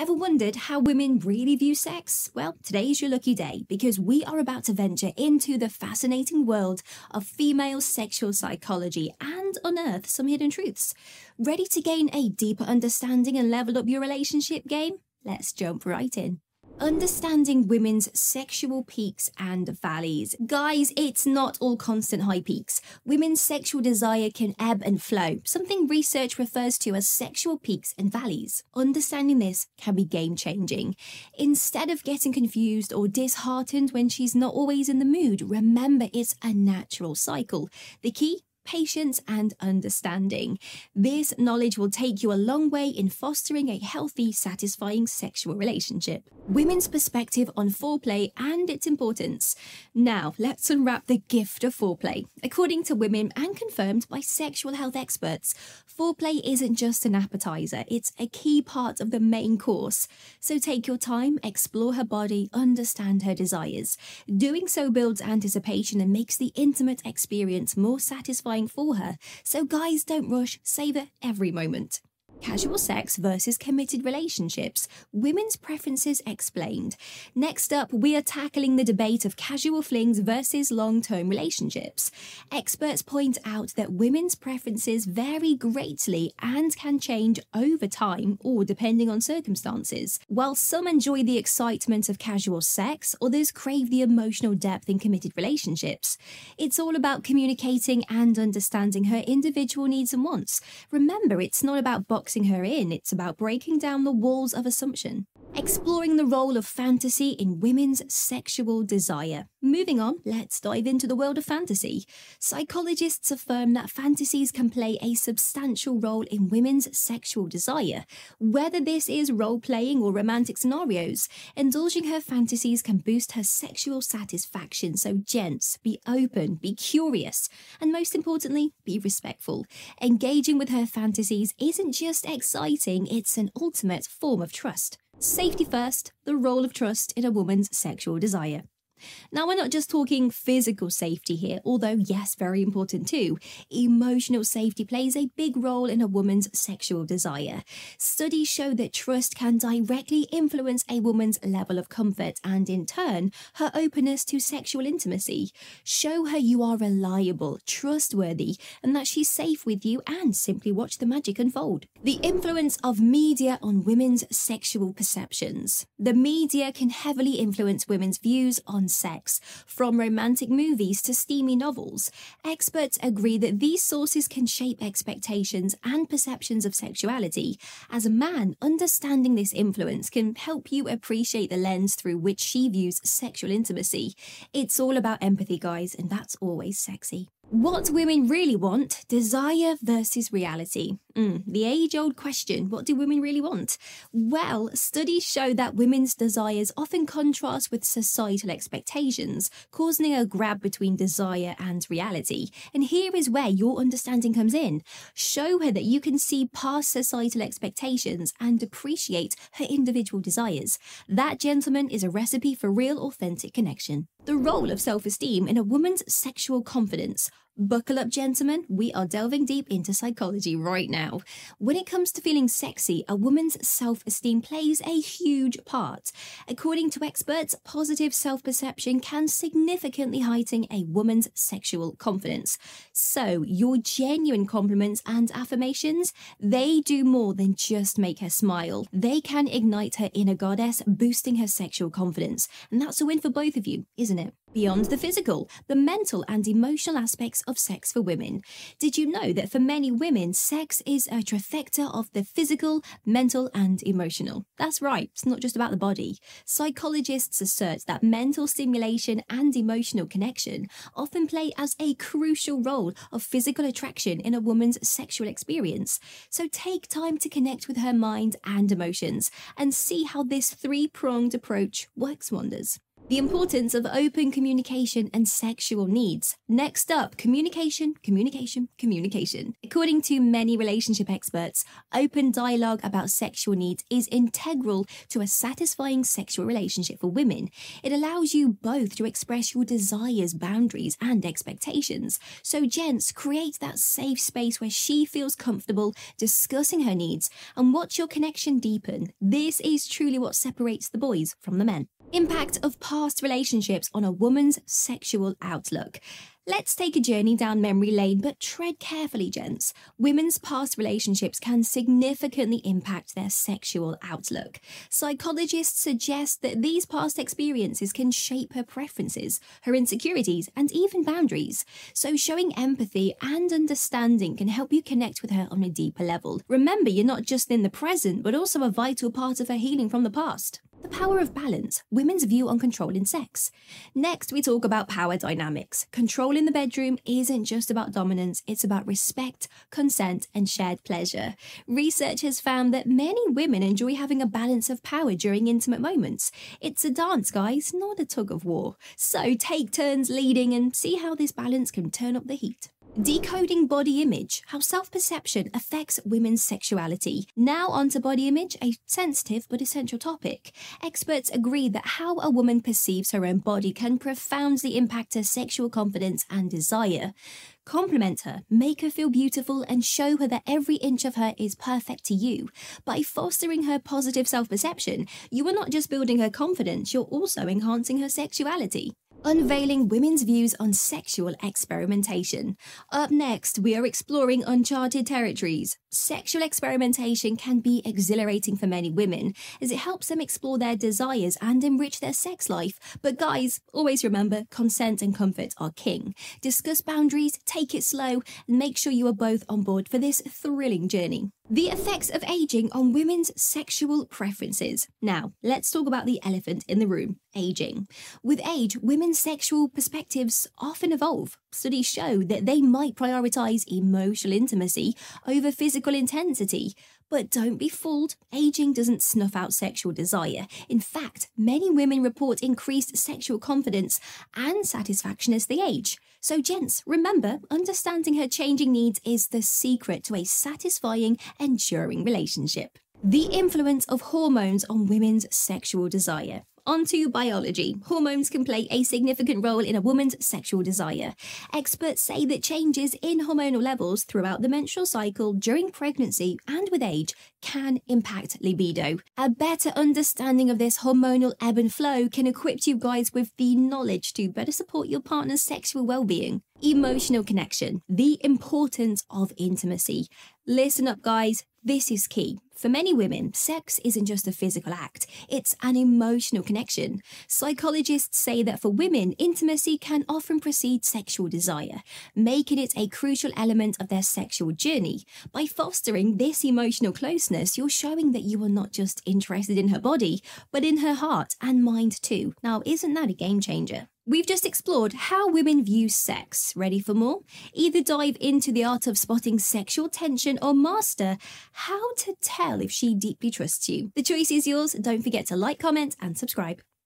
Ever wondered how women really view sex? Well, today's your lucky day because we are about to venture into the fascinating world of female sexual psychology and unearth some hidden truths. Ready to gain a deeper understanding and level up your relationship game? Let's jump right in. Understanding women's sexual peaks and valleys. Guys, it's not all constant high peaks. Women's sexual desire can ebb and flow, something research refers to as sexual peaks and valleys. Understanding this can be game changing. Instead of getting confused or disheartened when she's not always in the mood, remember it's a natural cycle. The key patience, and understanding. This knowledge will take you a long way in fostering a healthy, satisfying sexual relationship. Women's perspective on foreplay and its importance. Now, let's unwrap the gift of foreplay. According to women and confirmed by sexual health experts, foreplay isn't just an appetizer, it's a key part of the main course. So take your time, explore her body, understand her desires. Doing so builds anticipation and makes the intimate experience more satisfying for her, so guys don't rush, savor every moment. Casual sex versus committed relationships. Women's preferences explained. Next up, we are tackling the debate of casual flings versus long term relationships. Experts point out that women's preferences vary greatly and can change over time or depending on circumstances. While some enjoy the excitement of casual sex, others crave the emotional depth in committed relationships. It's all about communicating and understanding her individual needs and wants. Remember, it's not about boxing boxing her in, it's about breaking down the walls of assumption exploring the role of fantasy in women's sexual desire. Moving on, let's dive into the world of fantasy. Psychologists affirm that fantasies can play a substantial role in women's sexual desire. Whether this is role playing or romantic scenarios, indulging her fantasies can boost her sexual satisfaction. So, gents, be open, be curious, and most importantly, be respectful. Engaging with her fantasies isn't just exciting, it's an ultimate form of trust. Safety first, the role of trust in a woman's sexual desire. Now, we're not just talking physical safety here, although, yes, very important too. Emotional safety plays a big role in a woman's sexual desire. Studies show that trust can directly influence a woman's level of comfort and, in turn, her openness to sexual intimacy. Show her you are reliable, trustworthy, and that she's safe with you, and simply watch the magic unfold. The influence of media on women's sexual perceptions. The media can heavily influence women's views on sex, from romantic movies to steamy novels. Experts agree that these sources can shape expectations and perceptions of sexuality. As a man, understanding this influence can help you appreciate the lens through which she views sexual intimacy. It's all about empathy, guys, and that's always sexy. What women really want desire versus reality. Mm, the age old question what do women really want? Well, studies show that women's desires often contrast with societal expectations, causing a grab between desire and reality. And here is where your understanding comes in. Show her that you can see past societal expectations and appreciate her individual desires. That, gentleman, is a recipe for real, authentic connection. The role of self esteem in a woman's sexual confidence. Buckle up, gentlemen. We are delving deep into psychology right now. When it comes to feeling sexy, a woman's self esteem plays a huge part. According to experts, positive self perception can significantly heighten a woman's sexual confidence. So, your genuine compliments and affirmations, they do more than just make her smile. They can ignite her inner goddess, boosting her sexual confidence. And that's a win for both of you, isn't isn't it? Beyond the physical, the mental and emotional aspects of sex for women. Did you know that for many women, sex is a trifecta of the physical, mental, and emotional? That's right, it's not just about the body. Psychologists assert that mental stimulation and emotional connection often play as a crucial role of physical attraction in a woman's sexual experience. So take time to connect with her mind and emotions and see how this three pronged approach works wonders. The importance of open communication and sexual needs. Next up, communication, communication, communication. According to many relationship experts, open dialogue about sexual needs is integral to a satisfying sexual relationship for women. It allows you both to express your desires, boundaries, and expectations. So, gents, create that safe space where she feels comfortable discussing her needs and watch your connection deepen. This is truly what separates the boys from the men. Impact of past relationships on a woman's sexual outlook. Let's take a journey down memory lane, but tread carefully, gents. Women's past relationships can significantly impact their sexual outlook. Psychologists suggest that these past experiences can shape her preferences, her insecurities, and even boundaries. So, showing empathy and understanding can help you connect with her on a deeper level. Remember, you're not just in the present, but also a vital part of her healing from the past. The power of balance, women's view on control in sex. Next, we talk about power dynamics. Control in the bedroom isn't just about dominance, it's about respect, consent, and shared pleasure. Research has found that many women enjoy having a balance of power during intimate moments. It's a dance, guys, not a tug of war. So take turns leading and see how this balance can turn up the heat. Decoding body image, how self perception affects women's sexuality. Now, onto body image, a sensitive but essential topic. Experts agree that how a woman perceives her own body can profoundly impact her sexual confidence and desire. Compliment her, make her feel beautiful, and show her that every inch of her is perfect to you. By fostering her positive self perception, you are not just building her confidence, you're also enhancing her sexuality unveiling women's views on sexual experimentation. Up next, we are exploring uncharted territories. Sexual experimentation can be exhilarating for many women as it helps them explore their desires and enrich their sex life. But guys, always remember consent and comfort are king. Discuss boundaries, take it slow, and make sure you are both on board for this thrilling journey. The effects of aging on women's sexual preferences. Now, let's talk about the elephant in the room aging. With age, women's sexual perspectives often evolve. Studies show that they might prioritize emotional intimacy over physical intensity. But don't be fooled, aging doesn't snuff out sexual desire. In fact, many women report increased sexual confidence and satisfaction as they age. So, gents, remember, understanding her changing needs is the secret to a satisfying, enduring relationship. The influence of hormones on women's sexual desire. Onto biology. Hormones can play a significant role in a woman's sexual desire. Experts say that changes in hormonal levels throughout the menstrual cycle, during pregnancy, and with age can impact libido. A better understanding of this hormonal ebb and flow can equip you guys with the knowledge to better support your partner's sexual well being. Emotional connection, the importance of intimacy. Listen up, guys, this is key. For many women, sex isn't just a physical act, it's an emotional connection. Psychologists say that for women, intimacy can often precede sexual desire, making it a crucial element of their sexual journey. By fostering this emotional closeness, you're showing that you are not just interested in her body, but in her heart and mind too. Now, isn't that a game changer? We've just explored how women view sex. Ready for more? Either dive into the art of spotting sexual tension or master how to tell if she deeply trusts you. The choice is yours. Don't forget to like, comment, and subscribe.